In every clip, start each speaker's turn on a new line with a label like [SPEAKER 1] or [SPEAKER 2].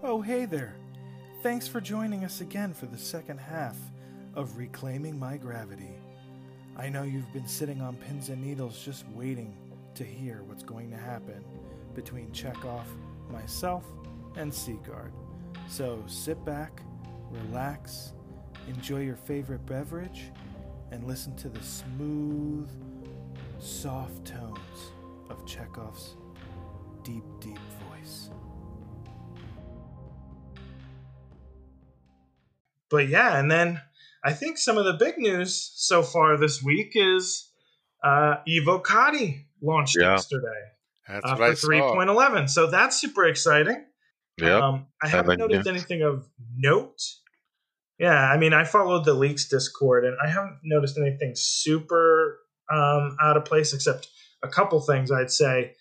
[SPEAKER 1] Oh, hey there. Thanks for joining us again for the second half of Reclaiming My Gravity. I know you've been sitting on pins and needles just waiting to hear what's going to happen between Chekov, myself, and Seagard. So sit back, relax, enjoy your favorite beverage, and listen to the smooth, soft tones of Chekov's deep, deep voice.
[SPEAKER 2] But yeah, and then I think some of the big news so far this week is uh, Evocati launched
[SPEAKER 3] Yeah.
[SPEAKER 2] yesterday
[SPEAKER 3] That's
[SPEAKER 2] uh,
[SPEAKER 3] what
[SPEAKER 2] for 3.11. So that's super exciting.
[SPEAKER 3] Yeah,
[SPEAKER 2] Um, I haven't
[SPEAKER 3] then
[SPEAKER 2] noticed
[SPEAKER 3] you-
[SPEAKER 2] anything of note. Yeah, I mean, I followed the leaks Discord, and I haven't noticed anything super um, out of place, except a couple things. I'd say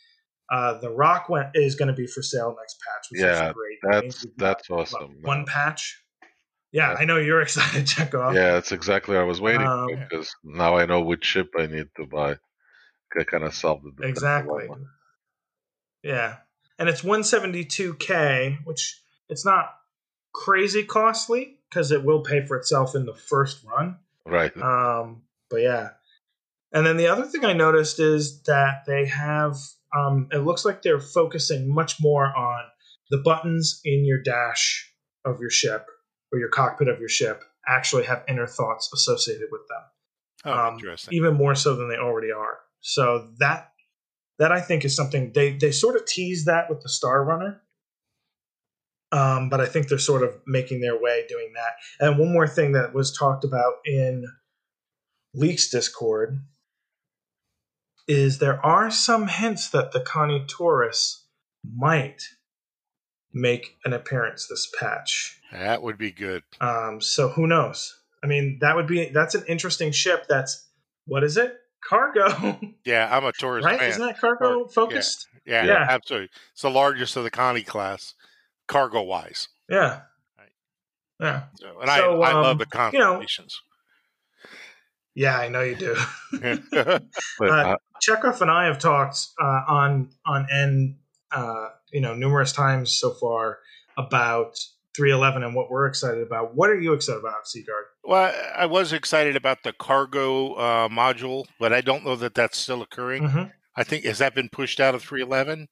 [SPEAKER 2] uh, the rock went is going to be for sale next patch, which
[SPEAKER 3] Yeah,
[SPEAKER 2] is great.
[SPEAKER 3] that's that's
[SPEAKER 2] what,
[SPEAKER 3] awesome.
[SPEAKER 2] one patch. Yeah. I know you're excited, Chekov.
[SPEAKER 3] yeah, that's exactly what I was waiting
[SPEAKER 2] Um,
[SPEAKER 3] for because now I know which chip I need to buy. I kind of solved the defensive
[SPEAKER 2] Exactly.
[SPEAKER 3] dilemma.
[SPEAKER 2] Yeah. And it's 172k, which it's not crazy costly because it will pay for itself in the first run.
[SPEAKER 3] Right.
[SPEAKER 2] Um, but yeah. And then the other thing I noticed is that they have um, it looks like they're focusing much more on the buttons in your dash of your ship or your cockpit of your ship actually have inner thoughts associated with them
[SPEAKER 4] Oh,
[SPEAKER 2] um,
[SPEAKER 4] interesting.
[SPEAKER 2] even more so than they already are. So that that I think is something they they sort of tease that with the Star Runner, um, but I think they're sort of making their way doing that. And one more thing that was talked about in Leaks Discord is there are some hints that the Connie Taurus might make an appearance this patch.
[SPEAKER 4] that would be good.
[SPEAKER 2] Um, so who knows? I mean, that would be that's an interesting ship. That's what is it? Cargo,
[SPEAKER 4] Yeah, I'm a Taurus
[SPEAKER 2] right?
[SPEAKER 4] fan.
[SPEAKER 2] Isn't that cargo
[SPEAKER 4] Or-
[SPEAKER 2] focused?
[SPEAKER 4] yeah,
[SPEAKER 2] Yeah.
[SPEAKER 4] absolutely. It's the largest of the Connie class, cargo wise.
[SPEAKER 2] Yeah,
[SPEAKER 4] Right.
[SPEAKER 2] yeah,
[SPEAKER 4] So, and
[SPEAKER 2] So,
[SPEAKER 4] I, I
[SPEAKER 2] um,
[SPEAKER 4] love the
[SPEAKER 2] you know- yeah. I know you do.
[SPEAKER 3] But
[SPEAKER 2] uh,
[SPEAKER 3] uh,
[SPEAKER 2] Chekov and I have talked uh, on on end, uh, you know, numerous times so far about 311 and what we're excited about. What are you excited about, Seagard?
[SPEAKER 4] well, I was excited about the cargo uh, module, but I don't know that that's still occurring.
[SPEAKER 2] Mm-hmm.
[SPEAKER 4] I think has that been pushed out of 311?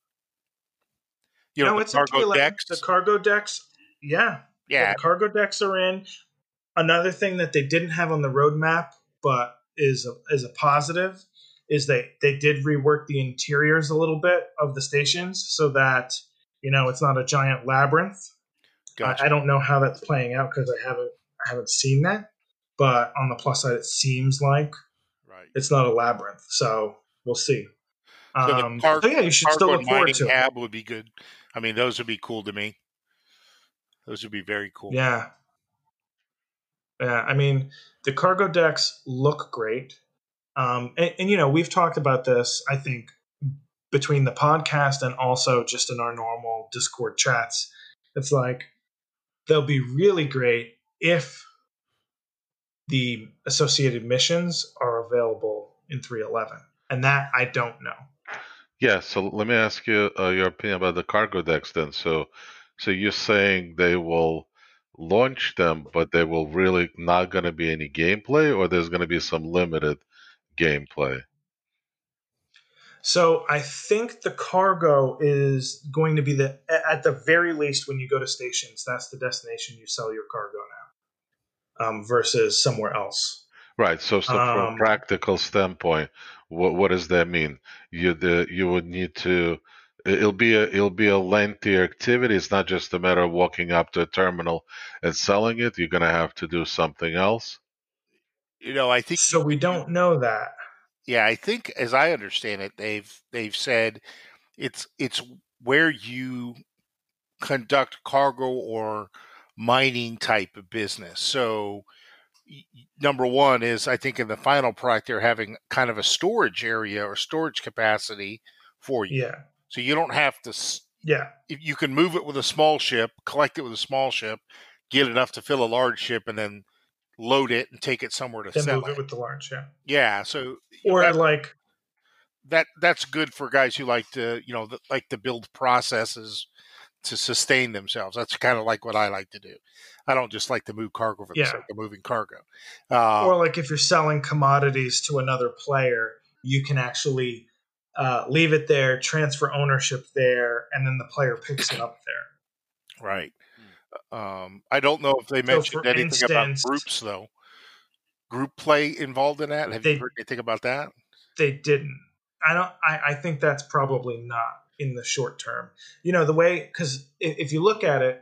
[SPEAKER 4] You know,
[SPEAKER 2] no,
[SPEAKER 4] the cargo
[SPEAKER 2] 311.
[SPEAKER 4] decks.
[SPEAKER 2] The cargo decks. Yeah,
[SPEAKER 4] yeah,
[SPEAKER 2] the cargo decks are in. Another thing that they didn't have on the roadmap, but is a, is a positive, is they they did rework the interiors a little bit of the stations so that you know it's not a giant labyrinth.
[SPEAKER 4] gotcha.
[SPEAKER 2] I, I don't know how that's playing out because I haven't I haven't seen that. But on the plus side, it seems like
[SPEAKER 4] right.
[SPEAKER 2] it's not a labyrinth. So we'll see.
[SPEAKER 4] So
[SPEAKER 2] Um,
[SPEAKER 4] car-
[SPEAKER 2] so yeah, you should still look forward to it.
[SPEAKER 4] cab would be good. I mean, those would be cool to me. Those would be very cool.
[SPEAKER 2] Yeah. Yeah, I mean, the cargo decks look great. Um, and, and, you know, we've talked about this, I think, between the podcast and also just in our normal Discord chats. It's like they'll be really great if the associated missions are available in 311. And that I don't know.
[SPEAKER 3] yeah, so let me ask you uh, your opinion about the cargo decks then. So, so you're saying they will launch them, but they will really not going to be any gameplay, or there's going to be some limited gameplay.
[SPEAKER 2] So I think the cargo is going to be the at the very least when you go to stations, that's the destination you sell your cargo now, um, versus somewhere else.
[SPEAKER 3] Right. So, so from
[SPEAKER 2] Um,
[SPEAKER 3] a practical standpoint, what what does that mean? You the you would need to. It'll be a it'll be a lengthier activity. It's not just a matter of walking up to a terminal and selling it. You're gonna have to do something else.
[SPEAKER 4] You know, I think
[SPEAKER 2] So we don't know that.
[SPEAKER 4] Yeah, I think as I understand it, they've they've said it's it's where you conduct cargo or mining type of business. So number one is I think in the final product they're having kind of a storage area or storage capacity for you.
[SPEAKER 2] Yeah,
[SPEAKER 4] So you don't have to
[SPEAKER 2] yeah,
[SPEAKER 4] if you can move it with a small ship, collect it with a small ship, get enough to fill a large ship and then load it and take it somewhere to
[SPEAKER 2] then
[SPEAKER 4] sell
[SPEAKER 2] move
[SPEAKER 4] it.
[SPEAKER 2] it with the large. Yeah,
[SPEAKER 4] yeah, so
[SPEAKER 2] or
[SPEAKER 4] that-
[SPEAKER 2] like
[SPEAKER 4] that that's good for guys who like to you know th- like to build processes to sustain themselves. That's kind of like what I like to do. I don't just like to move cargo for the sake of moving cargo. Uh,
[SPEAKER 2] or like if you're selling commodities to another player, you can actually uh, leave it there, transfer ownership there, and then the player picks it up there.
[SPEAKER 4] right. Um, I don't know if they mentioned
[SPEAKER 2] for
[SPEAKER 4] anything about groups though. Group play involved in that? Have
[SPEAKER 2] They-
[SPEAKER 4] you heard anything about that?
[SPEAKER 2] They didn't. I don't. I, I think that's probably not in the short term. You know the way because if, if you look at it,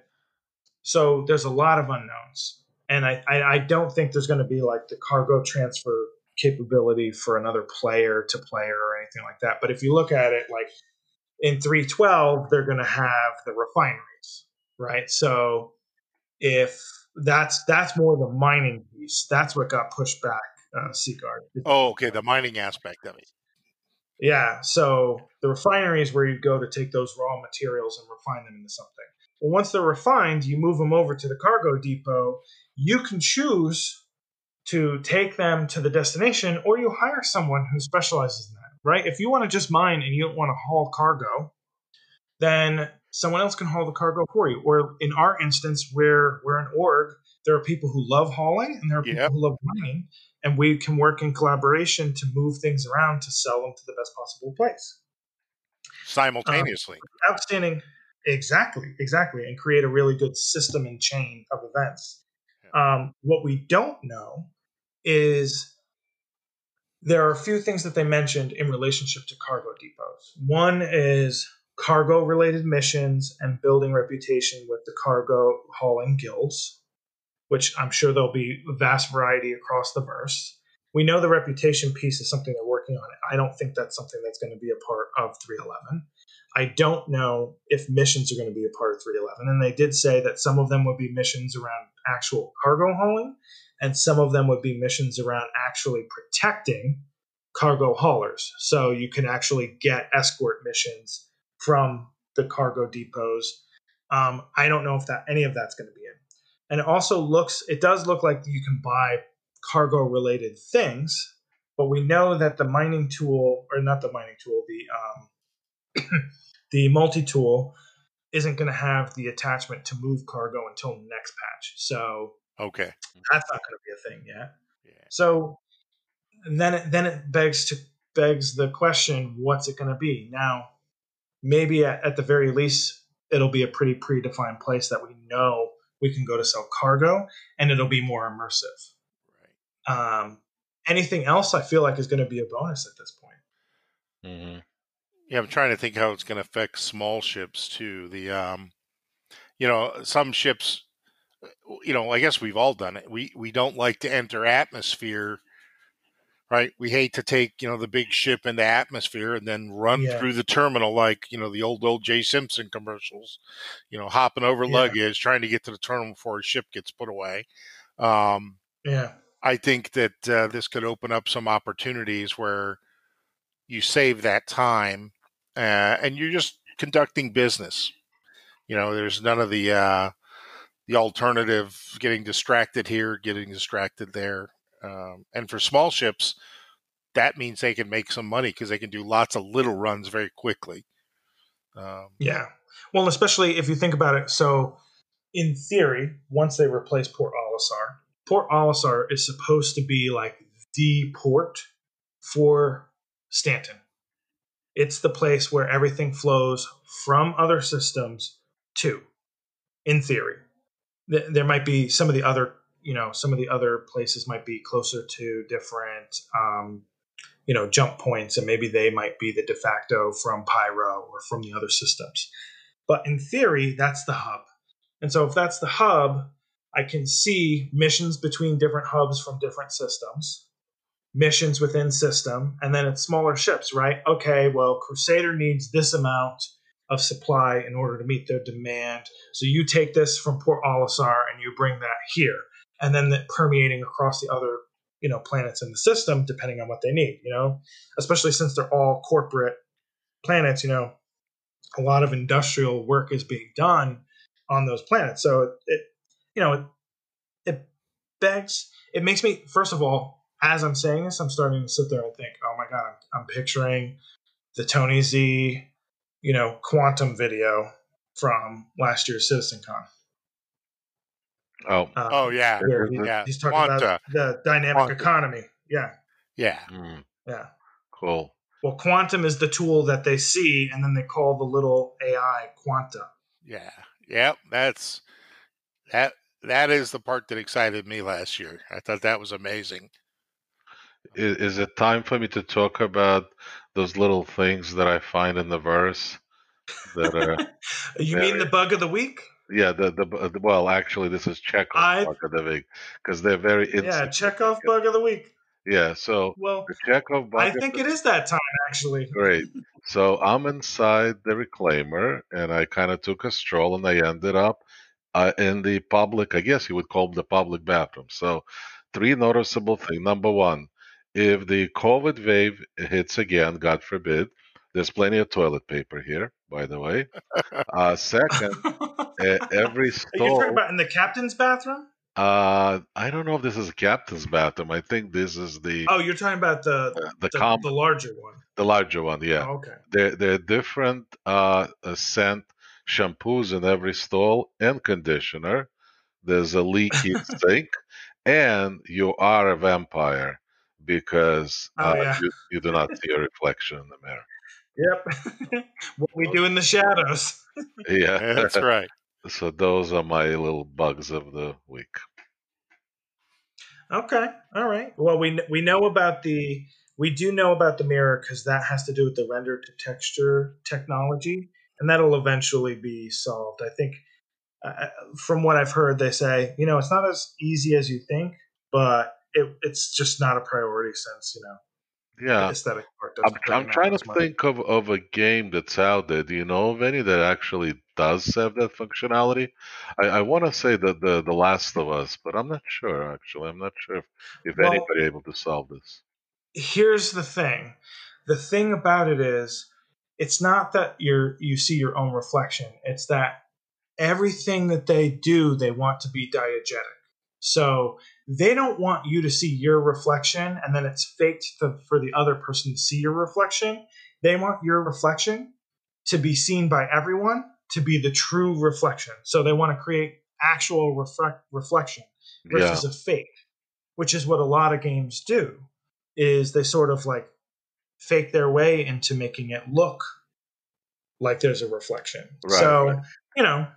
[SPEAKER 2] so there's a lot of unknowns, and I I, I don't think there's going to be like the cargo transfer capability for another player to player or anything like that. But if you look at it, like in 312, they're going to have the refineries, right? So if that's that's more the mining piece, that's what got pushed back. Uh, Seaguard.
[SPEAKER 4] Oh, okay, the mining aspect of it.
[SPEAKER 2] Yeah, so the refinery is where you go to take those raw materials and refine them into something. Well, once they're refined, you move them over to the cargo depot. You can choose to take them to the destination, or you hire someone who specializes in that, right? If you want to just mine and you don't want to haul cargo, then someone else can haul the cargo for you. Or in our instance, where we're an org, there are people who love hauling and there are people
[SPEAKER 4] Yep.
[SPEAKER 2] who love mining, and we can work in collaboration to move things around to sell them to the best possible place.
[SPEAKER 4] Simultaneously.
[SPEAKER 2] Outstanding, exactly, exactly, and create a really good system and chain of events. Um, what we don't know is there are a few things that they mentioned in relationship to cargo depots. One is cargo related missions and building reputation with the cargo hauling guilds, which I'm sure there'll be a vast variety across the verse. We know the reputation piece is something they're working on. I don't think that's something that's going to be a part of 311. I don't know if missions are going to be a part of 311. And they did say that some of them would be missions around actual cargo hauling, and some of them would be missions around actually protecting cargo haulers. So you can actually get escort missions from the cargo depots. Um, I don't know if that any of that's going to be in. And it also looks, it does look like you can buy cargo related things, but we know that the mining tool, or not the mining tool, the um, the multi tool isn't going to have the attachment to move cargo until next patch. So
[SPEAKER 4] Okay.
[SPEAKER 2] that's not going to be a thing yet.
[SPEAKER 4] Yeah.
[SPEAKER 2] So then it, then it begs to begs the question, what's it going to be now? Maybe at, at the very least, it'll be a pretty predefined place that we know we can go to sell cargo, and it'll be more immersive.
[SPEAKER 4] Right.
[SPEAKER 2] Um, anything else, I feel like is going to be a bonus at this point.
[SPEAKER 3] hmm
[SPEAKER 4] Yeah, I'm trying to think how it's going to affect small ships too. The um, you know, some ships, you know, I guess we've all done it. We we don't like to enter atmosphere, right? We hate to take you know the big ship in the atmosphere and then run
[SPEAKER 2] Yeah.
[SPEAKER 4] through the terminal like you know the old old Jay Simpson commercials, you know, hopping over
[SPEAKER 2] Yeah.
[SPEAKER 4] luggage, trying to get to the terminal before a ship gets put away. Um,
[SPEAKER 2] Yeah,
[SPEAKER 4] I think that uh, this could open up some opportunities where you save that time uh, and you're just conducting business. You know, there's none of the uh, the alternative getting distracted here, getting distracted there. Um, and for small ships, that means they can make some money because they can do lots of little runs very quickly. Um,
[SPEAKER 2] yeah. Well, especially if you think about it. So, in theory, once they replace Port Olisar, Port Olisar is supposed to be like the port for Stanton. It's the place where everything flows from other systems to, in theory. There might be some of the other, you know, some of the other places might be closer to different, um, you know, jump points, and maybe they might be the de facto from Pyro or from the other systems. But in theory, that's the hub. And so if that's the hub, I can see missions between different hubs from different systems, missions within system, and then it's smaller ships, right? Okay, well, Crusader needs this amount of supply in order to meet their demand. So you take this from Port Olisar and you bring that here. And then that permeating across the other, you know, planets in the system, depending on what they need, you know, especially since they're all corporate planets, you know, a lot of industrial work is being done on those planets. So it, you know, it, it begs, it makes me, first of all, as I'm saying this, I'm starting to sit there and think, oh my God, I'm, I'm picturing the Tony Z, you know, quantum video from last year's CitizenCon.
[SPEAKER 3] Oh,
[SPEAKER 2] Um,
[SPEAKER 4] Oh yeah,
[SPEAKER 2] where
[SPEAKER 4] yeah.
[SPEAKER 2] he's talking
[SPEAKER 4] Quanta.
[SPEAKER 2] about the dynamic
[SPEAKER 4] Quanta.
[SPEAKER 2] economy. Yeah,
[SPEAKER 4] yeah.
[SPEAKER 3] mm,
[SPEAKER 2] yeah.
[SPEAKER 3] cool.
[SPEAKER 2] Well, quantum is the tool that they see, and then they call the little AI quanta.
[SPEAKER 4] Yeah. Yep. That's that that is the part that excited me last year. I thought that was amazing.
[SPEAKER 3] Is, is it time for me to talk about those little things that I find in the verse? That are
[SPEAKER 2] you mean the bug of the week?
[SPEAKER 3] Yeah, the, the the well, actually, this is Chekov
[SPEAKER 2] I-
[SPEAKER 3] bug of the week because they're very
[SPEAKER 2] Yeah. Chekov bug of the week.
[SPEAKER 3] Yeah, so
[SPEAKER 2] Well,
[SPEAKER 3] the Chekov bug.
[SPEAKER 2] I think it is that time actually.
[SPEAKER 3] Great. So I'm inside the reclaimer, and I kind of took a stroll, and I ended up uh, in the public. I guess you would call them the public bathroom. So, three noticeable things. Number one, if the COVID wave hits again, God forbid, there's plenty of toilet paper here. By the way. Uh, second,
[SPEAKER 2] Are
[SPEAKER 3] e- every
[SPEAKER 2] you
[SPEAKER 3] stall.
[SPEAKER 2] talking about in the captain's bathroom?
[SPEAKER 3] uh, I don't know if this is a captain's bathroom. I think this is the
[SPEAKER 2] Oh, you're talking about the
[SPEAKER 3] uh, the,
[SPEAKER 2] the,
[SPEAKER 3] com-
[SPEAKER 2] the larger one.
[SPEAKER 3] the larger one. Yeah.
[SPEAKER 2] Oh, okay.
[SPEAKER 3] there there are different uh, uh, scent shampoos in every stall and conditioner. There's a leaky sink, and you are a vampire because
[SPEAKER 2] Oh,
[SPEAKER 3] uh,
[SPEAKER 2] yeah.
[SPEAKER 3] you, you do not see a reflection in the mirror.
[SPEAKER 2] Yep. what we do in the shadows.
[SPEAKER 3] Yeah,
[SPEAKER 4] That's right.
[SPEAKER 3] so those are my little bugs of the week.
[SPEAKER 2] Okay. All right. Well, we we know about the we do know about the mirror because that has to do with the render to texture technology, and that'll eventually be solved. I think, uh, from what I've heard, they say you know it's not as easy as you think, but it, it's just not a priority since you know the
[SPEAKER 3] Yeah,
[SPEAKER 2] aesthetic part
[SPEAKER 3] I'm, I'm trying to think of, of a game that's out there. Do you know of any that actually does have that functionality? I, I want to say that the The Last of Us, but I'm not sure. Actually, I'm not sure if, if
[SPEAKER 2] Well-
[SPEAKER 3] anybody able to solve this.
[SPEAKER 2] here's the thing the thing about it is it's not that you're you see your own reflection it's that everything that they do they want to be diegetic so they don't want you to see your reflection and then it's faked to, for the other person to see your reflection they want your reflection to be seen by everyone to be the true reflection so they want to create actual reflect, reflection
[SPEAKER 3] Yeah,
[SPEAKER 2] versus a fake, which is what a lot of games do. Is they sort of like fake their way into making it look like there's a reflection.
[SPEAKER 3] Right,
[SPEAKER 2] so
[SPEAKER 3] right.
[SPEAKER 2] you know,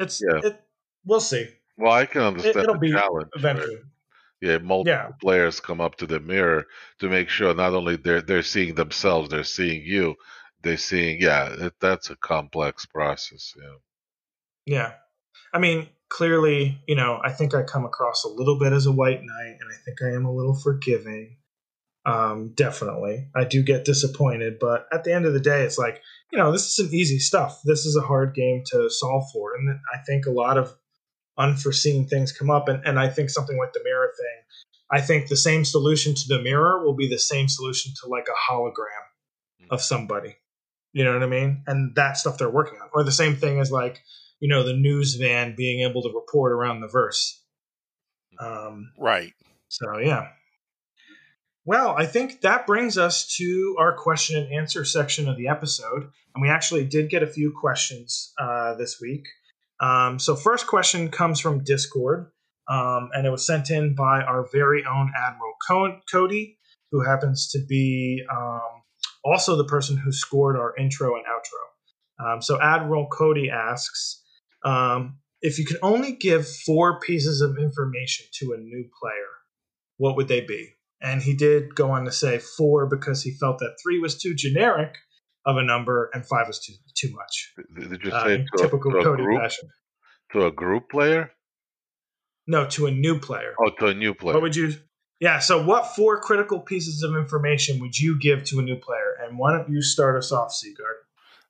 [SPEAKER 2] it's
[SPEAKER 3] Yeah.
[SPEAKER 2] it. We'll see
[SPEAKER 3] well, I can understand
[SPEAKER 2] be
[SPEAKER 3] challenge. right?
[SPEAKER 2] eventually.
[SPEAKER 3] Yeah, multiple
[SPEAKER 2] Yeah.
[SPEAKER 3] players come up to the mirror to make sure not only they're they're seeing themselves, they're seeing you. They're seeing, yeah, it, that's a complex process. Yeah.
[SPEAKER 2] Yeah, I mean, clearly, you know, I think I come across a little bit as a white knight, and I think I am a little forgiving. Um, definitely, I do get disappointed, but at the end of the day, it's like you know, this is some easy stuff. This is a hard game to solve for, and I think a lot of unforeseen things come up, and, and I think something like the mirror thing. I think the same solution to the mirror will be the same solution to like a hologram of somebody. You know what I mean? And that stuff they're working on. Or the same thing as like, you know, the news van being able to report around the verse. Um,
[SPEAKER 4] Right.
[SPEAKER 2] so yeah. Well, I think that brings us to our question and answer section of the episode, and we actually did get a few questions uh, this week. Um, so, first question comes from Discord, um, and it was sent in by our very own Admiral Co- Cody, who happens to be um, also the person who scored our intro and outro. Um, so, Admiral Cody asks um, if you could only give four pieces of information to a new player, what would they be? And he did go on to say four because he felt that three was too generic of a number and five was too too much.
[SPEAKER 3] Did did you
[SPEAKER 2] Uh,
[SPEAKER 3] say
[SPEAKER 2] in
[SPEAKER 3] to, a,
[SPEAKER 2] typical
[SPEAKER 3] to, a group,
[SPEAKER 2] fashion.
[SPEAKER 3] to a group player?
[SPEAKER 2] No, to a new player.
[SPEAKER 3] Oh, to a new player.
[SPEAKER 2] What would you? Yeah. So, what four critical pieces of information would you give to a new player? And why don't you start us off, Seagard?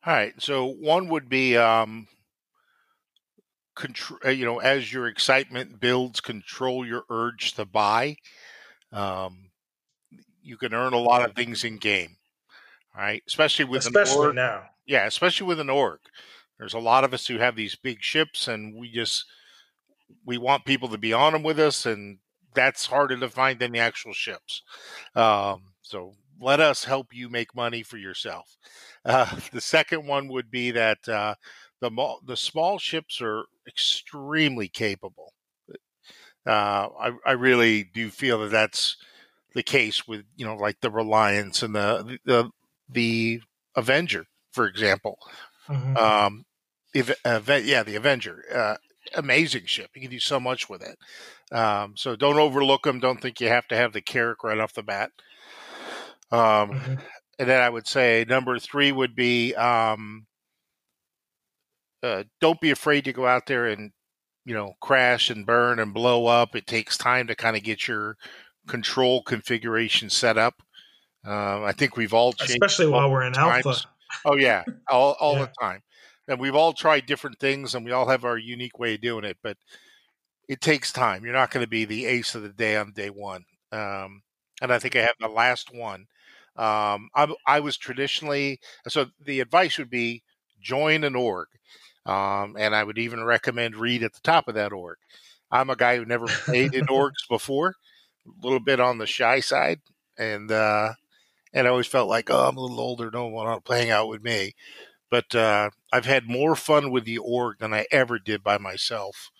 [SPEAKER 4] All right. So one would be, um, control. You know, as your excitement builds, control your urge to buy. Um, you can earn a lot of things in game. Right, especially with an org.
[SPEAKER 2] now.
[SPEAKER 4] Yeah, especially with an org. There's a lot of us who have these big ships, and we just we want people to be on them with us, and that's harder to find than the actual ships. Um, so let us help you make money for yourself. Uh, the second one would be that uh, the the small ships are extremely capable. Uh, I I really do feel that that's the case with you know like the Reliance and the the the Avenger, for example.
[SPEAKER 2] Mhm.
[SPEAKER 4] Um, yeah, the Avenger, uh, amazing ship. You can do so much with it. Um, so don't overlook them. Don't think you have to have the Carrack right off the bat. Um,
[SPEAKER 2] Mhm.
[SPEAKER 4] and then I would say number three would be um, uh, don't be afraid to go out there and you know crash and burn and blow up. It takes time to kind of get your control configuration set up. Um, I think we've all changed
[SPEAKER 2] Especially while we're in
[SPEAKER 4] times.
[SPEAKER 2] alpha.
[SPEAKER 4] Oh yeah, all all
[SPEAKER 2] Yeah.
[SPEAKER 4] the time. And we've all tried different things, and we all have our unique way of doing it. But it takes time. You're not going to be the ace of the day on day one. Um, and I think I have the last one. Um, I, I was traditionally so the advice would be join an org, um, and I would even recommend REED at the top of that org. I'm a guy who never played in orgs before, a little bit on the shy side, and uh, and I always felt like, oh, I'm a little older, no one want to hang out with me. But uh, I've had more fun with the org than I ever did by myself,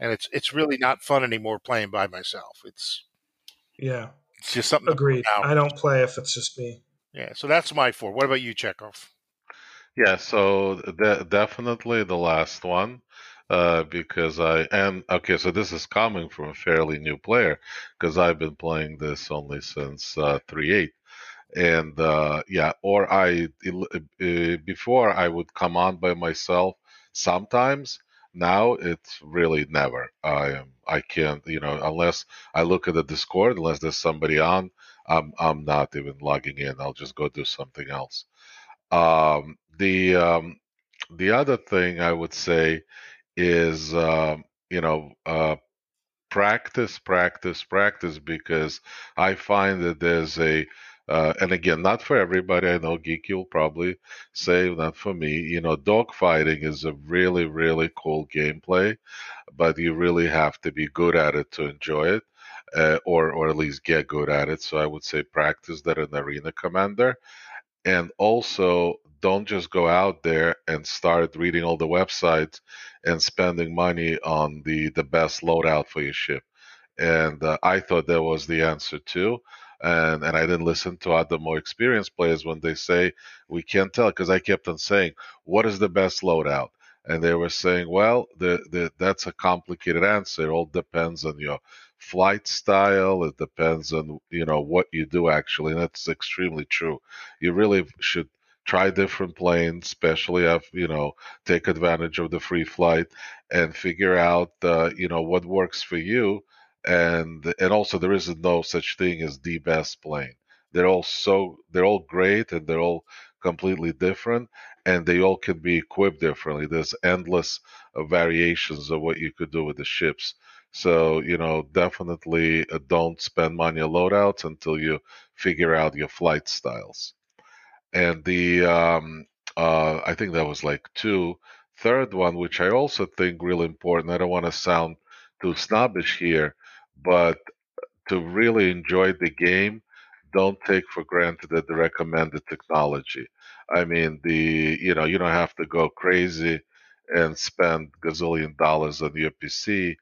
[SPEAKER 4] and it's it's really not fun anymore playing by myself. It's
[SPEAKER 2] Yeah,
[SPEAKER 4] it's just something.
[SPEAKER 2] agreed.
[SPEAKER 4] put.
[SPEAKER 2] I don't play if it's just me.
[SPEAKER 4] Yeah, so that's my four. What about you, Chekov?
[SPEAKER 3] Yeah, so de- definitely the last one, uh, because I and okay, so this is coming from a fairly new player because I've been playing this only since uh, three eight, and uh, yeah, or I uh, before I would come on by myself sometimes. Now it's really never. I am I can't you know unless I look at the Discord unless there's somebody on. I'm I'm not even logging in. I'll just go do something else. Um, the um, the other thing I would say is um, you know uh, practice, practice, practice because I find that there's a uh, and again, not for everybody. I know Geeky will probably say not for me. You know, dogfighting is a really, really cool gameplay, but you really have to be good at it to enjoy it, uh, or or at least get good at it. So I would say practice that in Arena Commander and also don't just go out there and start reading all the websites and spending money on the the best loadout for your ship and uh, i thought that was the answer too and and i didn't listen to other more experienced players when they say we can't tell because i kept on saying what is the best loadout? And they were saying well the, the that's a complicated answer. It all depends on your flight style. It depends on you know what you do actually and that's extremely true. You really should try different planes especially if you know take advantage of the free flight and figure out uh, you know what works for you and and also there is no such thing as the best plane they're all so they're all great and they're all completely different and they all can be equipped differently there's endless uh, variations of what you could do with the ships so you know definitely uh, don't spend money on loadouts until you figure out your flight styles and the um, uh, I think that was like two. Third one, which I also think really important. I don't want to sound too snobbish here, but to really enjoy the game, don't take for granted that the recommended technology. I mean, the you know you don't have to go crazy and spend gazillion dollars on your PC,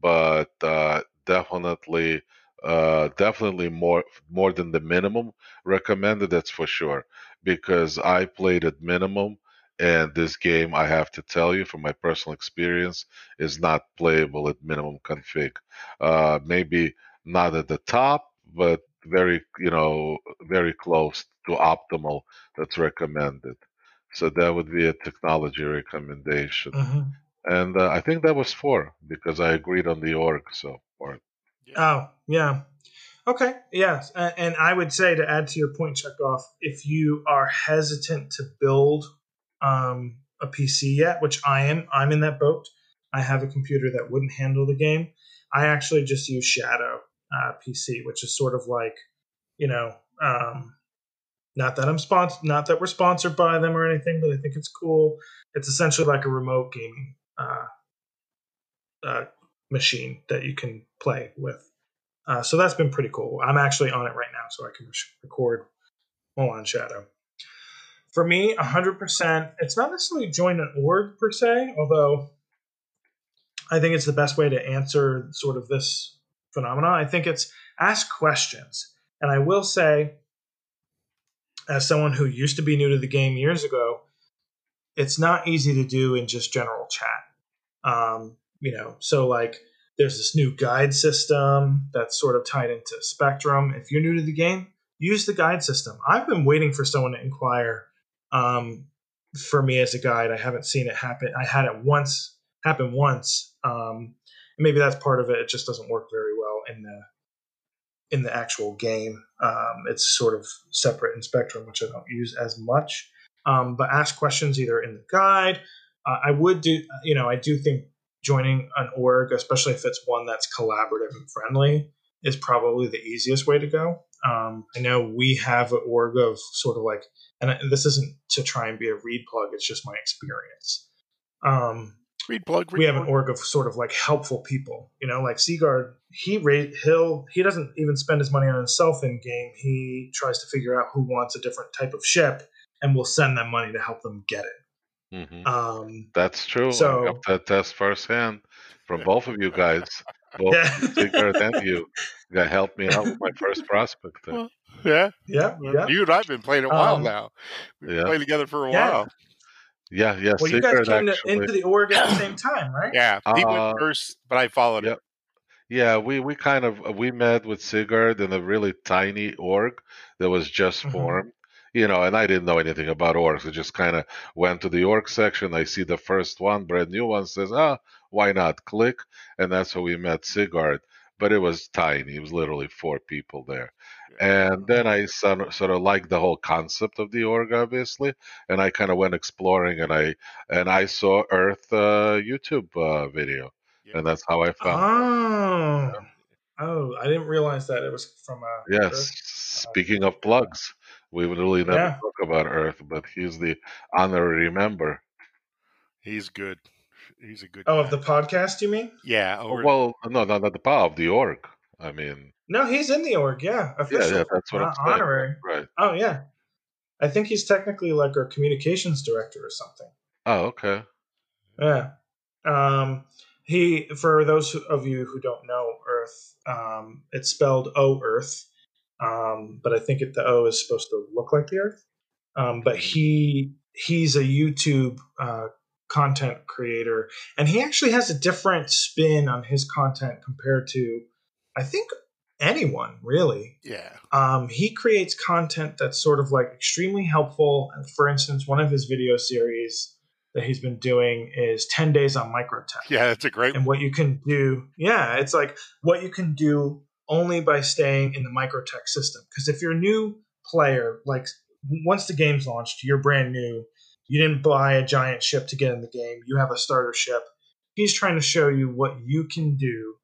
[SPEAKER 3] but uh, definitely, uh, definitely more more than the minimum recommended. That's for sure because I played at minimum, and this game, I have to tell you from my personal experience, is not playable at minimum config. Uh, maybe not at the top, but very, you know, very close to optimal that's recommended. So that would be a technology recommendation.
[SPEAKER 2] Mhm.
[SPEAKER 3] And uh, I think that was four because I agreed on the org. So, or
[SPEAKER 2] Oh, yeah. Okay, yes. And I would say to add to your point, Chekov, if you are hesitant to build um, a PC yet, which I am, I'm in that boat. I have a computer that wouldn't handle the game. I actually just use Shadow uh, PC, which is sort of like, you know, um, not that I'm sponsored, not that we're sponsored by them or anything, but I think it's cool. It's essentially like a remote gaming uh, uh, machine that you can play with. Uh, so that's been pretty cool. I'm actually on it right now, so I can re- record while on Shadow. For me, 100%, it's not necessarily join an org per se, although I think it's the best way to answer sort of this phenomenon. I think it's ask questions. And I will say, as someone who used to be new to the game years ago, it's not easy to do in just general chat. Um, you know, so like there's this new guide system that's sort of tied into Spectrum. If you're new to the game, use the guide system. I've been waiting for someone to inquire um, for me as a guide. I haven't seen it happen. I had it once happen once. Um, maybe that's part of it. It just doesn't work very well in the in the actual game. Um, it's sort of separate in Spectrum, which I don't use as much. Um, but ask questions either in the guide. Uh, I would do, you know, I do think joining an org, especially if it's one that's collaborative and friendly, is probably the easiest way to go. Um, I know we have an org of sort of like, and this isn't to try and be a REED plug, it's just my experience. Um,
[SPEAKER 4] REED plug. REED
[SPEAKER 2] we have
[SPEAKER 4] plug.
[SPEAKER 2] an org of sort of like helpful people, you know, like Seagard. He rate he'll he doesn't even spend his money on himself in game. He tries to figure out who wants a different type of ship, and will send them money to help them get it.
[SPEAKER 3] hmm
[SPEAKER 2] Um,
[SPEAKER 3] That's true.
[SPEAKER 2] So-
[SPEAKER 3] I got that test firsthand from both of you guys. Both
[SPEAKER 2] Yeah.
[SPEAKER 3] Sigurd and you. That helped me out with my first prospect. there.
[SPEAKER 4] Well, Yeah,
[SPEAKER 2] yeah, yeah.
[SPEAKER 4] you and I've been playing a while
[SPEAKER 2] Um,
[SPEAKER 4] now. We've
[SPEAKER 3] yeah.
[SPEAKER 4] playing together for a
[SPEAKER 2] Yeah.
[SPEAKER 4] while.
[SPEAKER 3] Yeah, yeah.
[SPEAKER 2] Well, you guys came
[SPEAKER 3] actually.
[SPEAKER 2] into the org at the same time, right?
[SPEAKER 4] Yeah, he
[SPEAKER 3] Uh,
[SPEAKER 4] went first, but I followed
[SPEAKER 3] yep.
[SPEAKER 4] him.
[SPEAKER 3] Yeah, we, we kind of we met with Sigurd in a really tiny org that was just
[SPEAKER 2] Mhm.
[SPEAKER 3] formed. You know, and I didn't know anything about orgs. I just kind of went to the org section. I see the first one, brand new one, says, "Ah, why not?" Click, and that's how we met Sigurd. But it was tiny. It was literally four people there. And then I sort sort of liked the whole concept of the org, obviously, and I kind of went exploring, and I and I saw Earth uh, YouTube uh, video,
[SPEAKER 4] Yeah.
[SPEAKER 3] and that's how I found.
[SPEAKER 2] Oh, oh, I didn't realize that it was from a.
[SPEAKER 3] Yes. Speaking of plugs, we would really never
[SPEAKER 2] Yeah.
[SPEAKER 3] talk about Earth, but he's the honorary member.
[SPEAKER 4] He's good. He's a good.
[SPEAKER 2] Oh,
[SPEAKER 4] guy.
[SPEAKER 2] of the podcast, you mean?
[SPEAKER 4] yeah. Over,
[SPEAKER 3] Well, no, no, not the power of the org. I mean,
[SPEAKER 2] No, he's in the org. Yeah,
[SPEAKER 3] yeah,
[SPEAKER 2] official.
[SPEAKER 3] yeah, that's what I'm
[SPEAKER 2] honorary.
[SPEAKER 3] Right.
[SPEAKER 2] Oh yeah, I think he's technically like our communications director or something.
[SPEAKER 3] Oh, okay.
[SPEAKER 2] Yeah. Um, he, for those of you who don't know Earth, um, it's spelled O Earth, um, but I think it, the O is supposed to look like the Earth. Um, but he he's a YouTube uh, content creator, and he actually has a different spin on his content compared to, I think, anyone really.
[SPEAKER 4] yeah.
[SPEAKER 2] Um, he creates content that's sort of like extremely helpful. And For instance, one of his video series that he's been doing is 10 days on microtech.
[SPEAKER 4] Yeah, that's a great.
[SPEAKER 2] And what you can do, yeah, it's like what you can do only by staying in the microtech system. Because if you're a new player, like once the game's launched, you're brand new, you didn't buy a giant ship to get in the game, you have a starter ship. He's trying to show you what you can do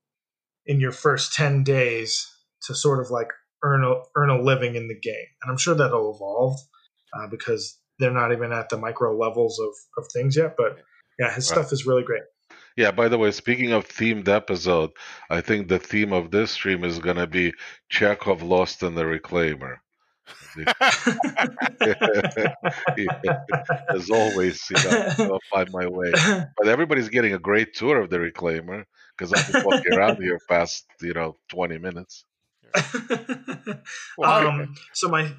[SPEAKER 2] in your first 10 days to sort of like earn a, earn a living in the game. And I'm sure that'll evolve uh, because they're not even at the micro levels of, of things yet. But yeah, his stuff is really great.
[SPEAKER 3] Yeah, by the way, speaking of themed episode, I think the theme of this stream is going to be Chekov lost in the Reclaimer. As always, you know, I'll find my way. But everybody's getting a great tour of the Reclaimer because I've been walking around here past, you know, 20 minutes.
[SPEAKER 4] Well,
[SPEAKER 2] um, so my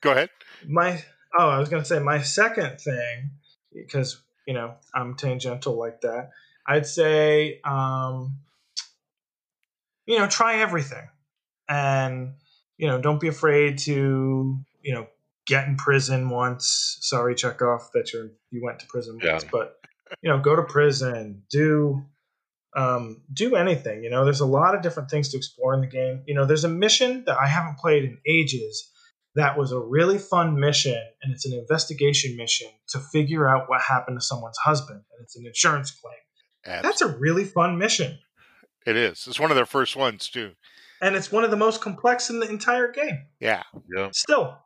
[SPEAKER 4] Go ahead.
[SPEAKER 2] my oh, I was gonna say my second thing because you know I'm tangential like that. I'd say um, you know try everything, and you know don't be afraid to you know get in prison once. Sorry, Chekov, that you you went to prison
[SPEAKER 3] Yeah.
[SPEAKER 2] once, but you know go to prison, do um, do anything. You know, there's a lot of different things to explore in the game. You know, there's a mission that I haven't played in ages that was a really fun mission, and it's an investigation mission to figure out what happened to someone's husband, and it's an insurance claim.
[SPEAKER 4] Abs-
[SPEAKER 2] That's a really fun mission,
[SPEAKER 4] it is. It's one of their first ones too.
[SPEAKER 2] and it's one of the most complex in the entire game.
[SPEAKER 4] Yeah.
[SPEAKER 3] Yeah.
[SPEAKER 2] Still,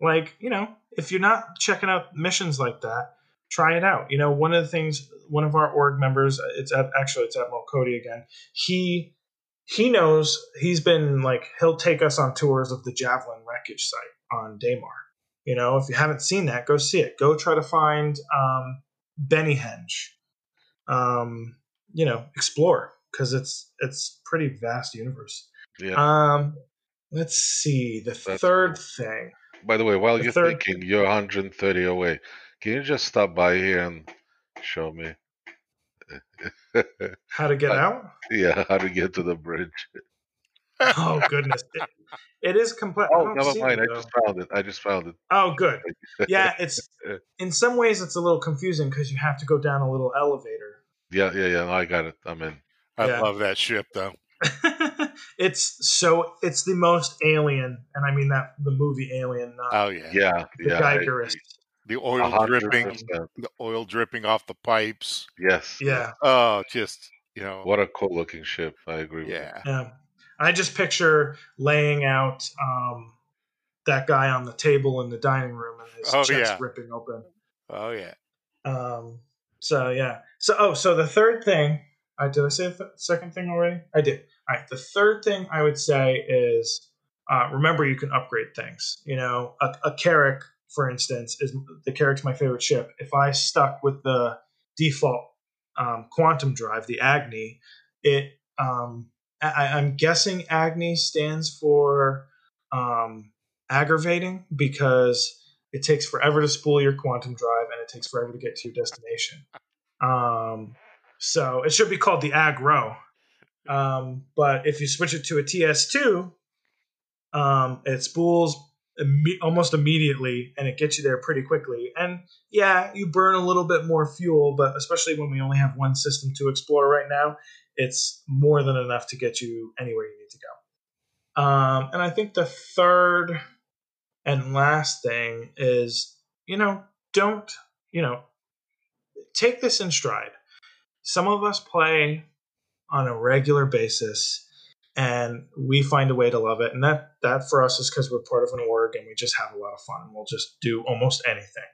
[SPEAKER 2] like you know, if you're not checking out missions like that, try it out. You know, one of the things, one of our org members, it's at, actually it's Admiral Cody again. He he knows he's been like he'll take us on tours of the Javelin wreckage site on Daymar. You know, if you haven't seen that, go see it. Go try to find um, Bennyhenge. Um, you know, explore because it's it's pretty vast universe.
[SPEAKER 3] Yeah.
[SPEAKER 2] Um, let's see the
[SPEAKER 3] That's
[SPEAKER 2] third
[SPEAKER 3] cool.
[SPEAKER 2] thing.
[SPEAKER 3] By the way, while
[SPEAKER 2] the
[SPEAKER 3] you're
[SPEAKER 2] third-
[SPEAKER 3] thinking, you're 130 away. Can you just stop by here and show me?
[SPEAKER 2] How to get
[SPEAKER 3] Uh,
[SPEAKER 2] out?
[SPEAKER 3] yeah, how to get to the bridge.
[SPEAKER 2] Oh goodness, it, it is complex.
[SPEAKER 3] Oh, never mind. I just found it. I just found it.
[SPEAKER 2] Oh, good. Yeah, it's in some ways it's a little confusing because you have to go down a little elevator.
[SPEAKER 3] Yeah, yeah, yeah. I got it. I'm in.
[SPEAKER 4] I
[SPEAKER 2] Yeah.
[SPEAKER 4] love that ship though.
[SPEAKER 2] it's so it's the most alien, and I mean that the movie Alien, not
[SPEAKER 4] Oh yeah.
[SPEAKER 3] Yeah,
[SPEAKER 2] the
[SPEAKER 3] yeah. I
[SPEAKER 2] Geigerist.
[SPEAKER 4] The oil
[SPEAKER 3] hundred
[SPEAKER 4] dripping, the oil dripping off the pipes.
[SPEAKER 3] Yes.
[SPEAKER 2] Yeah,
[SPEAKER 4] Oh, just you know.
[SPEAKER 3] What a cool looking ship. I agree. with you.
[SPEAKER 4] Yeah.
[SPEAKER 2] yeah. I just picture laying out um, that guy on the table in the dining room and his
[SPEAKER 4] Oh,
[SPEAKER 2] chest
[SPEAKER 4] yeah.
[SPEAKER 2] ripping open.
[SPEAKER 4] Oh yeah.
[SPEAKER 2] Um, so yeah. So oh, so the third thing. I did I say the th- second thing already? I did. All right. The third thing I would say is uh, remember you can upgrade things. You know, a, a Carrack, for instance, is the Carrack's my favorite ship. If I stuck with the default um, quantum drive, the Agni, it um, I, I'm guessing Agni stands for um, aggravating because it takes forever to spool your quantum drive and it takes forever to get to your destination. Um, so it should be called the aggro. Um, but if you switch it to a TS2, um, it spools almost immediately and it gets you there pretty quickly. And yeah, you burn a little bit more fuel, but especially when we only have one system to explore right now, it's more than enough to get you anywhere you need to go. Um, and I think the third and last thing is, you know, don't, you know, take this in stride. Some of us play on a regular basis and we find a way to love it. And that, that for us is because we're part of an org and we just have a lot of fun. and We'll just do almost anything.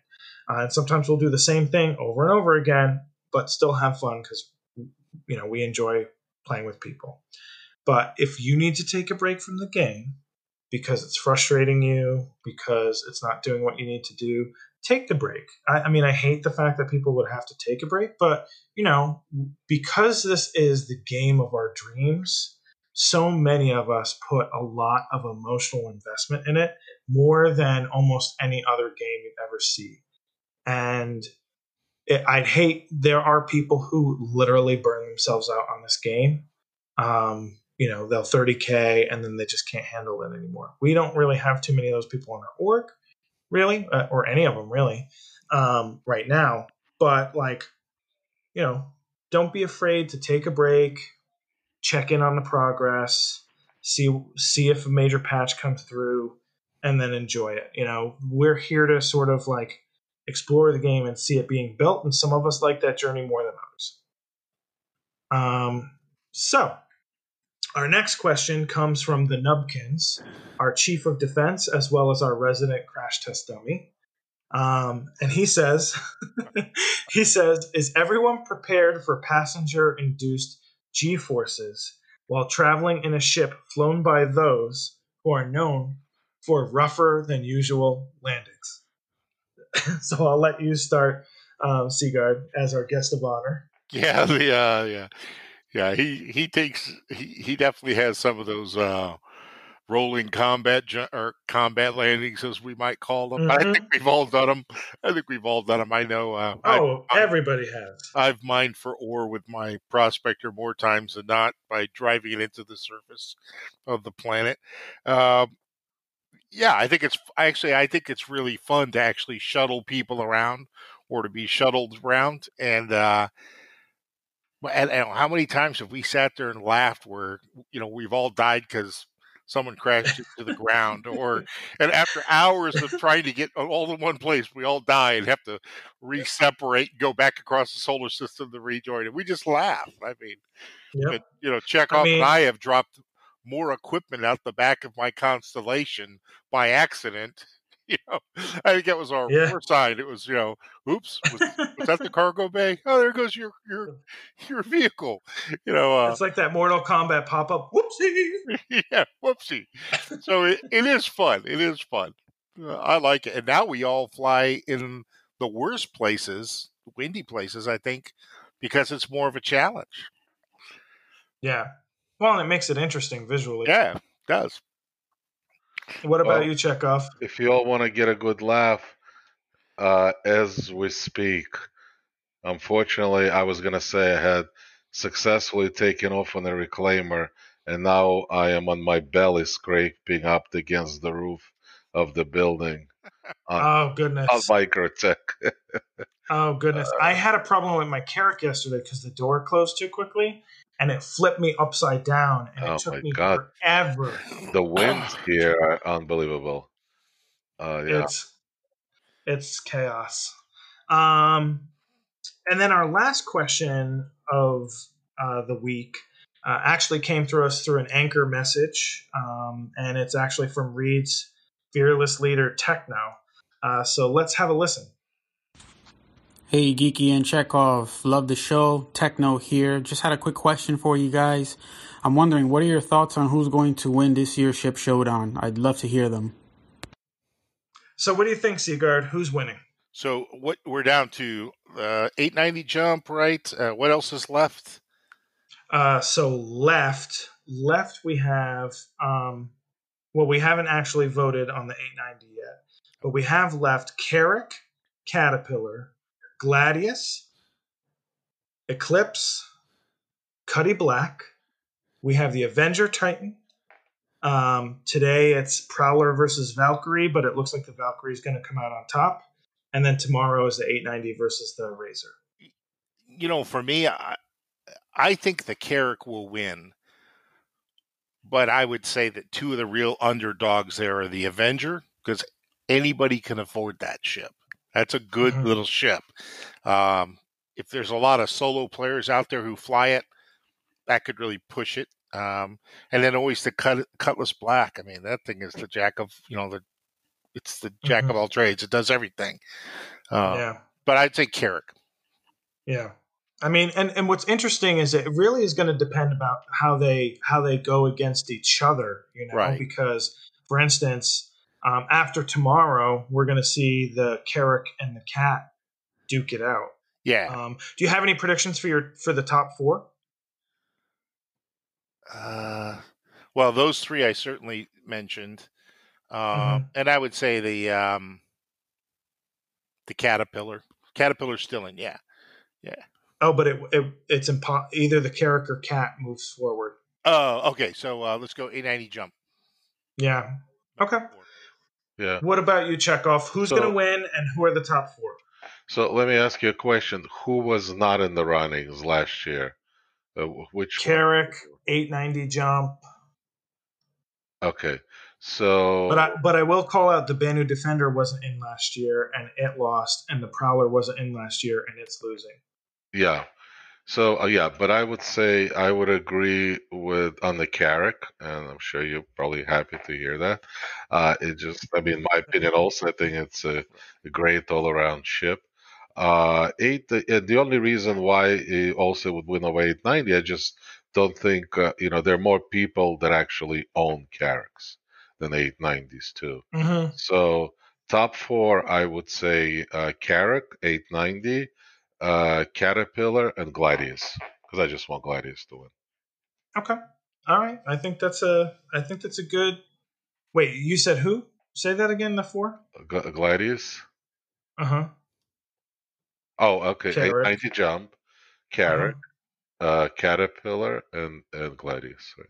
[SPEAKER 2] Uh, and sometimes we'll do the same thing over and over again, but still have fun because, you know, we enjoy playing with people. But if you need to take a break from the game because it's frustrating you, because it's not doing what you need to do, take the break. I, I mean, I hate the fact that people would have to take a break, but you know, because this is the game of our dreams, so many of us put a lot of emotional investment in it, more than almost any other game you'd ever see. And it, I'd hate there are people who literally burn themselves out on this game. Um, you know, they'll 30k and then they just can't handle it anymore. We don't really have too many of those people in our org, really, uh, or any of them really, um, right now. But like, you know, don't be afraid to take a break, check in on the progress, see see if a major patch comes through, and then enjoy it. You know, we're here to sort of like explore the game and see it being built, and some of us like that journey more than others. Um, so our next question comes from the Nubkins, our chief of defense, as well as our resident crash test dummy. Um, and he says, he says, is everyone prepared for passenger-induced G forces while traveling in a ship flown by those who are known for rougher than usual landings? so I'll let you start, um, Seagard, as our guest of honor.
[SPEAKER 4] Yeah, uh, yeah, yeah. He he takes he he definitely has some of those uh, rolling combat ju- or combat landings, as we might call them. I
[SPEAKER 2] Mhm.
[SPEAKER 4] think we've all done them. I think we've all done them. I know. Uh, I-
[SPEAKER 2] Oh,
[SPEAKER 4] I-
[SPEAKER 2] everybody has.
[SPEAKER 4] I've mined for ore with my prospector more times than not by driving it into the surface of the planet. Um, yeah, I think it's I actually I think it's really fun to actually shuttle people around or to be shuttled around and uh and, and how many times have we sat there and laughed where you know we've all died because someone crashed into the ground or and after hours of trying to get all in one place we all die and have to re-separate go back across the solar system to rejoin it. We just laugh. I mean
[SPEAKER 2] Yep.
[SPEAKER 4] but, you know chekov
[SPEAKER 2] mean-
[SPEAKER 4] and i have dropped more equipment out the back of my constellation by accident you know i think that was our
[SPEAKER 2] Yeah.
[SPEAKER 4] foresight it was you know oops was, was that the cargo bay oh there goes your your your vehicle you know uh,
[SPEAKER 2] It's like that Mortal Kombat pop up. Whoopsie.
[SPEAKER 4] yeah, whoopsie. So it, it is fun. It is fun. Uh, I like it. And now we all fly in the worst places, windy places, I think, because it's more of a challenge.
[SPEAKER 2] Yeah. Well, and it makes it interesting visually.
[SPEAKER 4] Yeah, it does.
[SPEAKER 2] What about
[SPEAKER 3] Well-
[SPEAKER 2] you, Chekov?
[SPEAKER 3] If you all want to get a good laugh, uh, as we speak, unfortunately, I was gonna say I had successfully taken off on a reclaimer, and now I am on my belly scraping up against the roof of the building on,
[SPEAKER 2] Oh goodness.
[SPEAKER 3] on microtech.
[SPEAKER 2] Oh goodness.
[SPEAKER 3] Uh,
[SPEAKER 2] I had a problem with my Carrack yesterday because the door closed too quickly and it flipped me upside down and it
[SPEAKER 3] Oh my
[SPEAKER 2] took me
[SPEAKER 3] God.
[SPEAKER 2] forever.
[SPEAKER 3] the winds here are unbelievable. Uh, yeah.
[SPEAKER 2] It's it's chaos. Um and then our last question of uh, the week uh, actually came through us through an anchor message, um, and it's actually from REED's fearless leader Techno. Uh, so let's have a listen.
[SPEAKER 5] Hey, Geeky and Chekov. Love the show. Techno here. Just had a quick question for you guys. I'm wondering, what are your thoughts on who's going to win this year's Ship Showdown? I'd love to hear them.
[SPEAKER 2] So, what do you think, Sigard? Who's winning?
[SPEAKER 4] So what we're down to uh, 890 jump, right? Uh, what else is left?
[SPEAKER 2] Uh, so left, left we have. Um, well, we haven't actually voted on the 890 yet, but we have left Carrack, Caterpillar, Gladius, Eclipse, Cutty Black. We have the Avenger Titan. Um, today it's Prowler versus Valkyrie, but it looks like the Valkyrie is going to come out on top. And then tomorrow is the 890 versus the Razor.
[SPEAKER 4] You know, for me, I, I think the Carrack will win. But I would say that two of the real underdogs there are the Avenger, because anybody can afford that ship. That's a good
[SPEAKER 2] Mhm.
[SPEAKER 4] little ship. Um, if there's a lot of solo players out there who fly it, that could really push it. Um, and then always the cut, Cutlass Black. I mean, that thing is the jack of you know the it's the jack
[SPEAKER 2] Mhm.
[SPEAKER 4] of all trades. It does everything. Uh,
[SPEAKER 2] yeah.
[SPEAKER 4] But I'd say Carrack.
[SPEAKER 2] Yeah. I mean, and, and what's interesting is it really is going to depend about how they how they go against each other, you know,
[SPEAKER 4] Right.
[SPEAKER 2] because for instance, um, after tomorrow, we're going to see the Carrack and the Cat duke it out.
[SPEAKER 4] Yeah.
[SPEAKER 2] Um, do you have any predictions for your for the top four?
[SPEAKER 4] Uh, well, those three I certainly mentioned, um,
[SPEAKER 2] Mhm.
[SPEAKER 4] and I would say the um, the caterpillar. Caterpillar's still in. Yeah. Yeah.
[SPEAKER 2] Oh, but it, it it's impo- either the Carrack or Cat moves forward.
[SPEAKER 4] Oh, okay. So uh, let's go 890 jump.
[SPEAKER 2] Yeah. Okay.
[SPEAKER 3] Yeah.
[SPEAKER 2] What about you, Chekov? Who's
[SPEAKER 3] So-
[SPEAKER 2] going to win, and who are the top four?
[SPEAKER 3] So let me ask you a question: Who was not in the runnings last year? Uh, which?
[SPEAKER 2] Carrack, eight ninety jump.
[SPEAKER 3] Okay, so
[SPEAKER 2] But I but I will call out the Banu Defender wasn't in last year and it lost, and the Prowler wasn't in last year and it's losing.
[SPEAKER 3] yeah, so uh, yeah, but I would say I would agree with on the Carrack, and I'm sure you're probably happy to hear that. Uh, it just, I mean, my opinion also, I think it's a, a great all-around ship. Uh, eight. The, the only reason why it also would win over 890, I just don't think uh, you know there are more people that actually own Carracks than 890s too.
[SPEAKER 2] Mm-hmm.
[SPEAKER 3] So top four, I would say uh, Carrack, 890, uh, Caterpillar, and Gladius, because I just want Gladius to win.
[SPEAKER 2] Okay, all right. I think that's a I think that's a good. Wait, you said who? Say that again. The four.
[SPEAKER 3] G- Gladius.
[SPEAKER 2] Uh huh.
[SPEAKER 3] Oh, okay.
[SPEAKER 2] Carrack.
[SPEAKER 3] 890 jump, Carrack, uh, Caterpillar, and and Gladius. right.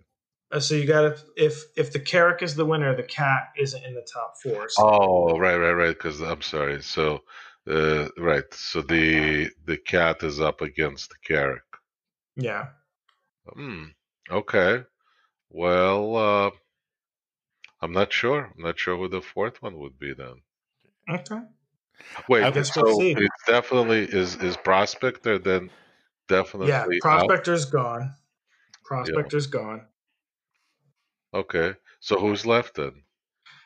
[SPEAKER 2] Uh, so you got to if if the Carrack is the winner, the Cat isn't in the top four. So
[SPEAKER 3] Oh, right, right, right. Because I'm sorry. So, uh, right. So the the cat is up against the Carrack.
[SPEAKER 2] yeah.
[SPEAKER 3] Hmm. Okay. Well, uh, I'm not sure. I'm not sure who the fourth one would be then.
[SPEAKER 2] Okay.
[SPEAKER 3] Wait,
[SPEAKER 2] I guess
[SPEAKER 3] so
[SPEAKER 2] we'll see.
[SPEAKER 3] it's definitely is is Prospector then definitely
[SPEAKER 2] Yeah.
[SPEAKER 3] out?
[SPEAKER 2] Prospector's gone. Prospector's gone.
[SPEAKER 3] Okay. So who's left then?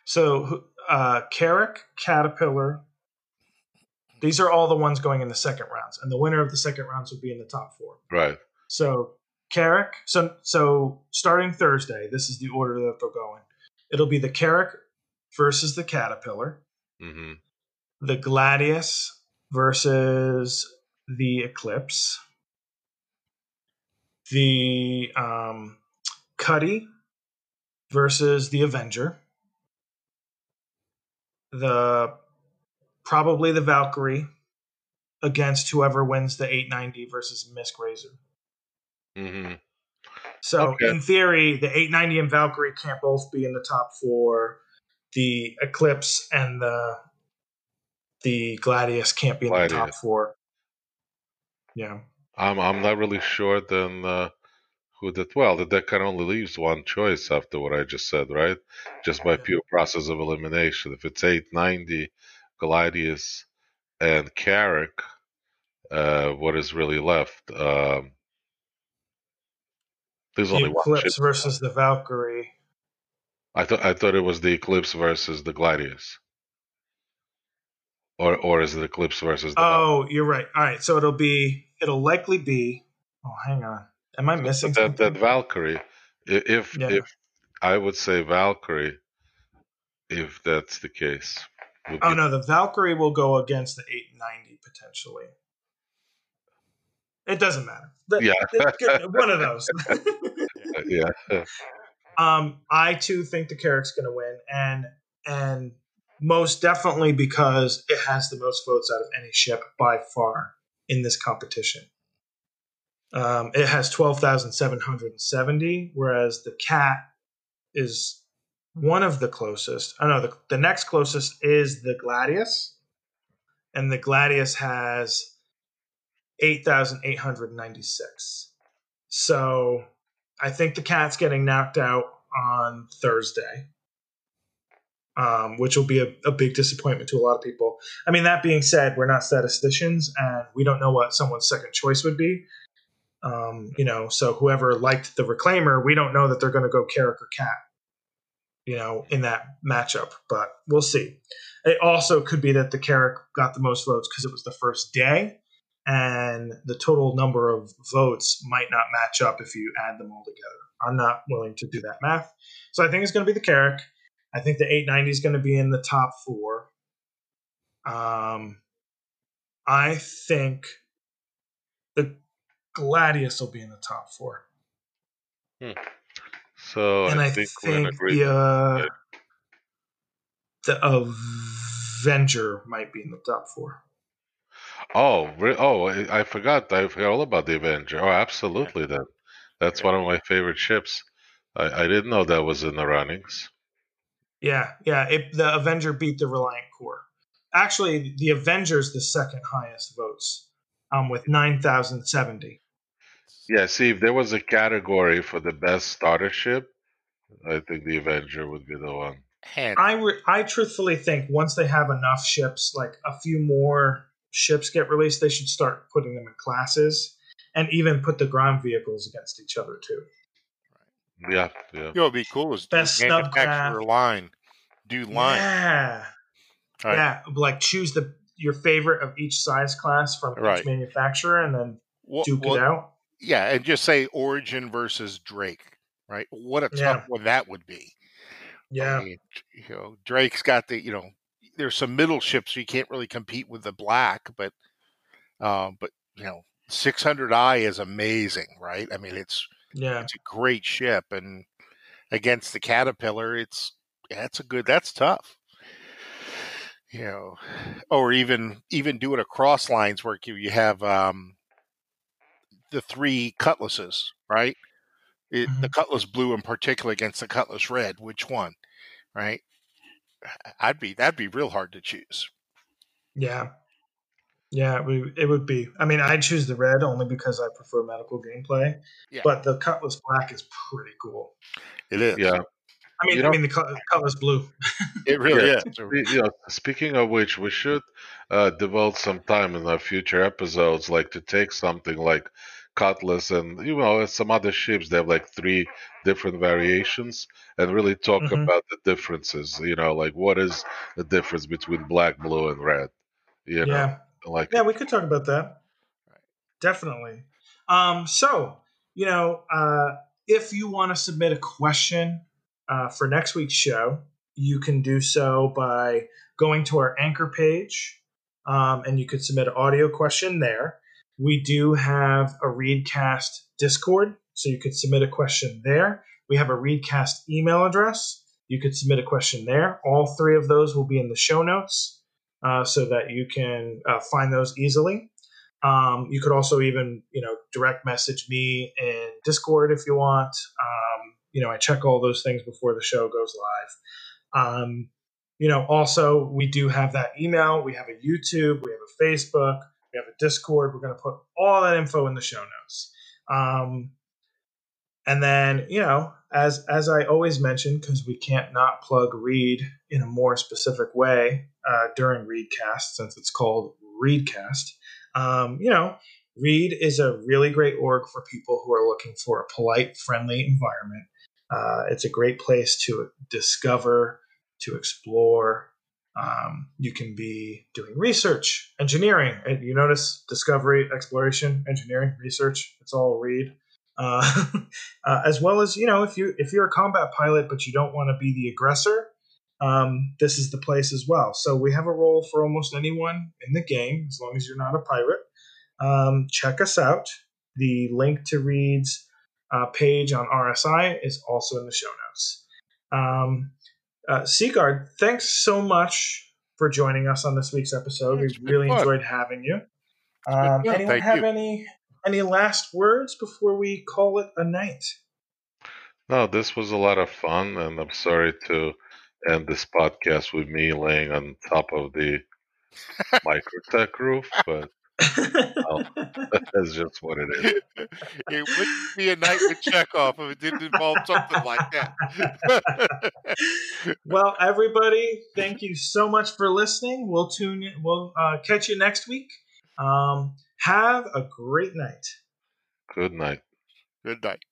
[SPEAKER 2] So uh, Carrack, Caterpillar. These are all the ones going in the second rounds, and the winner of the second rounds would be in the top four.
[SPEAKER 3] Right.
[SPEAKER 2] So Carrack. So so starting Thursday, this is the order that they'll go in. It'll be the Carrack, versus the Caterpillar,
[SPEAKER 3] hmm
[SPEAKER 2] the Gladius versus the Eclipse, the um, Cutty versus the Avenger, the probably the Valkyrie against whoever wins the 890 versus MISC Razor.
[SPEAKER 3] hmm
[SPEAKER 2] So
[SPEAKER 3] Okay.
[SPEAKER 2] in theory, the 890 and Valkyrie can't both be in the top four. The Eclipse and the the Gladius can't be in the top four. Yeah.
[SPEAKER 3] I'm I'm not really sure then uh, who that. Well, the deck can only leaves one choice after what I just said, right? Just by pure process of elimination. If it's 890, Gladius, and Carrack, uh, what is really left? Um, there's
[SPEAKER 2] The
[SPEAKER 3] only one
[SPEAKER 2] Eclipse versus the Valkyrie.
[SPEAKER 3] I thought I thought it was the Eclipse versus the Gladius. Or or is it Eclipse versus the
[SPEAKER 2] Oh, you're right. All right, so it'll be it'll likely be. Oh, hang on. Am I missing
[SPEAKER 3] that that? Valkyrie? If
[SPEAKER 2] Yeah.
[SPEAKER 3] if I would say Valkyrie, if that's the case.
[SPEAKER 2] Oh no, the Valkyrie will go against the 890 potentially. It doesn't matter. The-
[SPEAKER 3] Yeah.
[SPEAKER 2] the- one of those.
[SPEAKER 3] yeah.
[SPEAKER 2] Um, I too think the Carrack's going to win, and and most definitely because it has the most votes out of any ship by far in this competition. Um, it has twelve thousand seven hundred and seventy, whereas the Cat is one of the closest. I know the the next closest is the Gladius, and the Gladius has eight thousand eight hundred ninety six. So I think the cat's getting knocked out on Thursday, um, which will be a, a big disappointment to a lot of people. I mean, that being said, we're not statisticians and we don't know what someone's second choice would be. Um, you know, so whoever liked the reclaimer, we don't know that they're going to go Carrack or Cat, you know, in that matchup, but we'll see. It also could be that the Carrack got the most votes because it was the first day and the total number of votes might not match up if you add them all together. I'm not willing to do that math. So I think it's going to be the Carrack. I think the 890 is going to be in the top four. Um, I think the Gladius will be in the top four.
[SPEAKER 3] So
[SPEAKER 2] and
[SPEAKER 3] I,
[SPEAKER 2] I
[SPEAKER 3] think,
[SPEAKER 2] think,
[SPEAKER 3] we're in
[SPEAKER 2] the, uh, the Avenger might be in the top four.
[SPEAKER 3] Oh, oh, I I forgot. I forgot all about the Avenger. Oh, absolutely. Then that's one of my favorite ships. I, I didn't know that was in the runnings.
[SPEAKER 2] Yeah, yeah. It, the Avenger beat the Reliant Kore. Actually, the Avenger's the second highest votes, um, with nine thousand seventy.
[SPEAKER 3] Yeah. See, if there was a category for the best starter ship, I think the Avenger would be the one.
[SPEAKER 4] Hand.
[SPEAKER 2] I re- I truthfully think once they have enough ships, like a few more ships get released, they should start putting them in classes, and even put the ground vehicles against each other too.
[SPEAKER 3] Yeah, yeah.
[SPEAKER 4] You know, what'd be cool is
[SPEAKER 2] Best
[SPEAKER 4] manufacturer
[SPEAKER 2] snubcraft.
[SPEAKER 4] line. Do line.
[SPEAKER 2] Yeah,
[SPEAKER 4] Right.
[SPEAKER 2] yeah. Like choose the your favorite of each size class from
[SPEAKER 4] Right.
[SPEAKER 2] each manufacturer, and then
[SPEAKER 4] Well,
[SPEAKER 2] duke
[SPEAKER 4] well,
[SPEAKER 2] it out.
[SPEAKER 4] Yeah, and just say Origin versus Drake, right? What a tough
[SPEAKER 2] Yeah.
[SPEAKER 4] one that would be. I
[SPEAKER 2] Yeah,
[SPEAKER 4] mean, you know, Drake's got the, you know, there's some middle ships you can't really compete with the black, but, um, but you know, 600i is amazing, right? I mean, it's
[SPEAKER 2] yeah.
[SPEAKER 4] it's a great ship, and against the Caterpillar, it's that's a good, that's tough. You know, or even even doing a cross lines where you you have um, the three cutlasses, right? It, The cutlass blue in particular against the cutlass red. Which one, right? I'd be that'd be real hard to choose.
[SPEAKER 2] Yeah. Yeah, it would, it would be. I mean, I'd choose the red only because I prefer medical gameplay.
[SPEAKER 4] Yeah.
[SPEAKER 2] But the Cutlass Black is pretty cool.
[SPEAKER 4] It is.
[SPEAKER 3] Yeah.
[SPEAKER 2] I mean,
[SPEAKER 3] You
[SPEAKER 2] I
[SPEAKER 3] know-
[SPEAKER 2] mean the Cut- Cutlass Blue.
[SPEAKER 4] It really
[SPEAKER 3] Yeah.
[SPEAKER 4] is.
[SPEAKER 3] We- You know, speaking of which, we should uh, devote some time in our future episodes, like to take something like Cutlass and you know some other ships. They have like three different variations, and really talk
[SPEAKER 2] Mhm.
[SPEAKER 3] about the differences. You know, like what is the difference between black, blue, and red? You know,
[SPEAKER 2] Yeah.
[SPEAKER 3] like
[SPEAKER 2] Yeah, we could talk about that. Definitely. Um, so, you know, uh, if you want to submit a question uh, for next week's show, you can do so by going to our anchor page, um, and you could submit an audio question there. We do have a REEDcast Discord, so you could submit a question there. We have a REEDcast email address. You could submit a question there. All three of those will be in the show notes uh, so that you can uh, find those easily. Um, you could also even, you know, direct message me in Discord if you want. Um, you know, I check all those things before the show goes live. Um, you know, also we do have that email. We have a YouTube. We have a Facebook. We have a Discord. We're going to put all that info in the show notes. Um, and then, you know, as as I always mention, because we can't not plug REED in a more specific way uh, during REEDcast, since it's called REEDcast. Um, you know, REED is a really great org for people who are looking for a polite, friendly environment. Uh, it's a great place to discover, to explore. Um, you can be doing research, engineering. And you notice discovery, exploration, engineering, research. It's all REED. Uh, uh, as well as you know, if you if you're a combat pilot but you don't want to be the aggressor, um, this is the place as well. So we have a role for almost anyone in the game, as long as you're not a pirate. Um, check us out. The link to REED's uh, page on RSI is also in the show notes. Um, uh, Sigard, thanks so much for joining us on this week's episode. We really
[SPEAKER 4] fun.
[SPEAKER 2] enjoyed having you. Um,
[SPEAKER 4] fun.
[SPEAKER 2] anyone
[SPEAKER 4] Thank
[SPEAKER 2] have
[SPEAKER 4] you.
[SPEAKER 2] any any last words before we call it a night?
[SPEAKER 3] No, this was a lot of fun, and I'm sorry to end this podcast with me laying on top of the microtech roof, but that's just what it is.
[SPEAKER 4] it wouldn't be a night with Chekov if it didn't involve something like that.
[SPEAKER 2] well, everybody, thank you so much for listening. We'll tune in. We'll uh, catch you next week. Um, have a great night.
[SPEAKER 3] Good night.
[SPEAKER 4] Good night.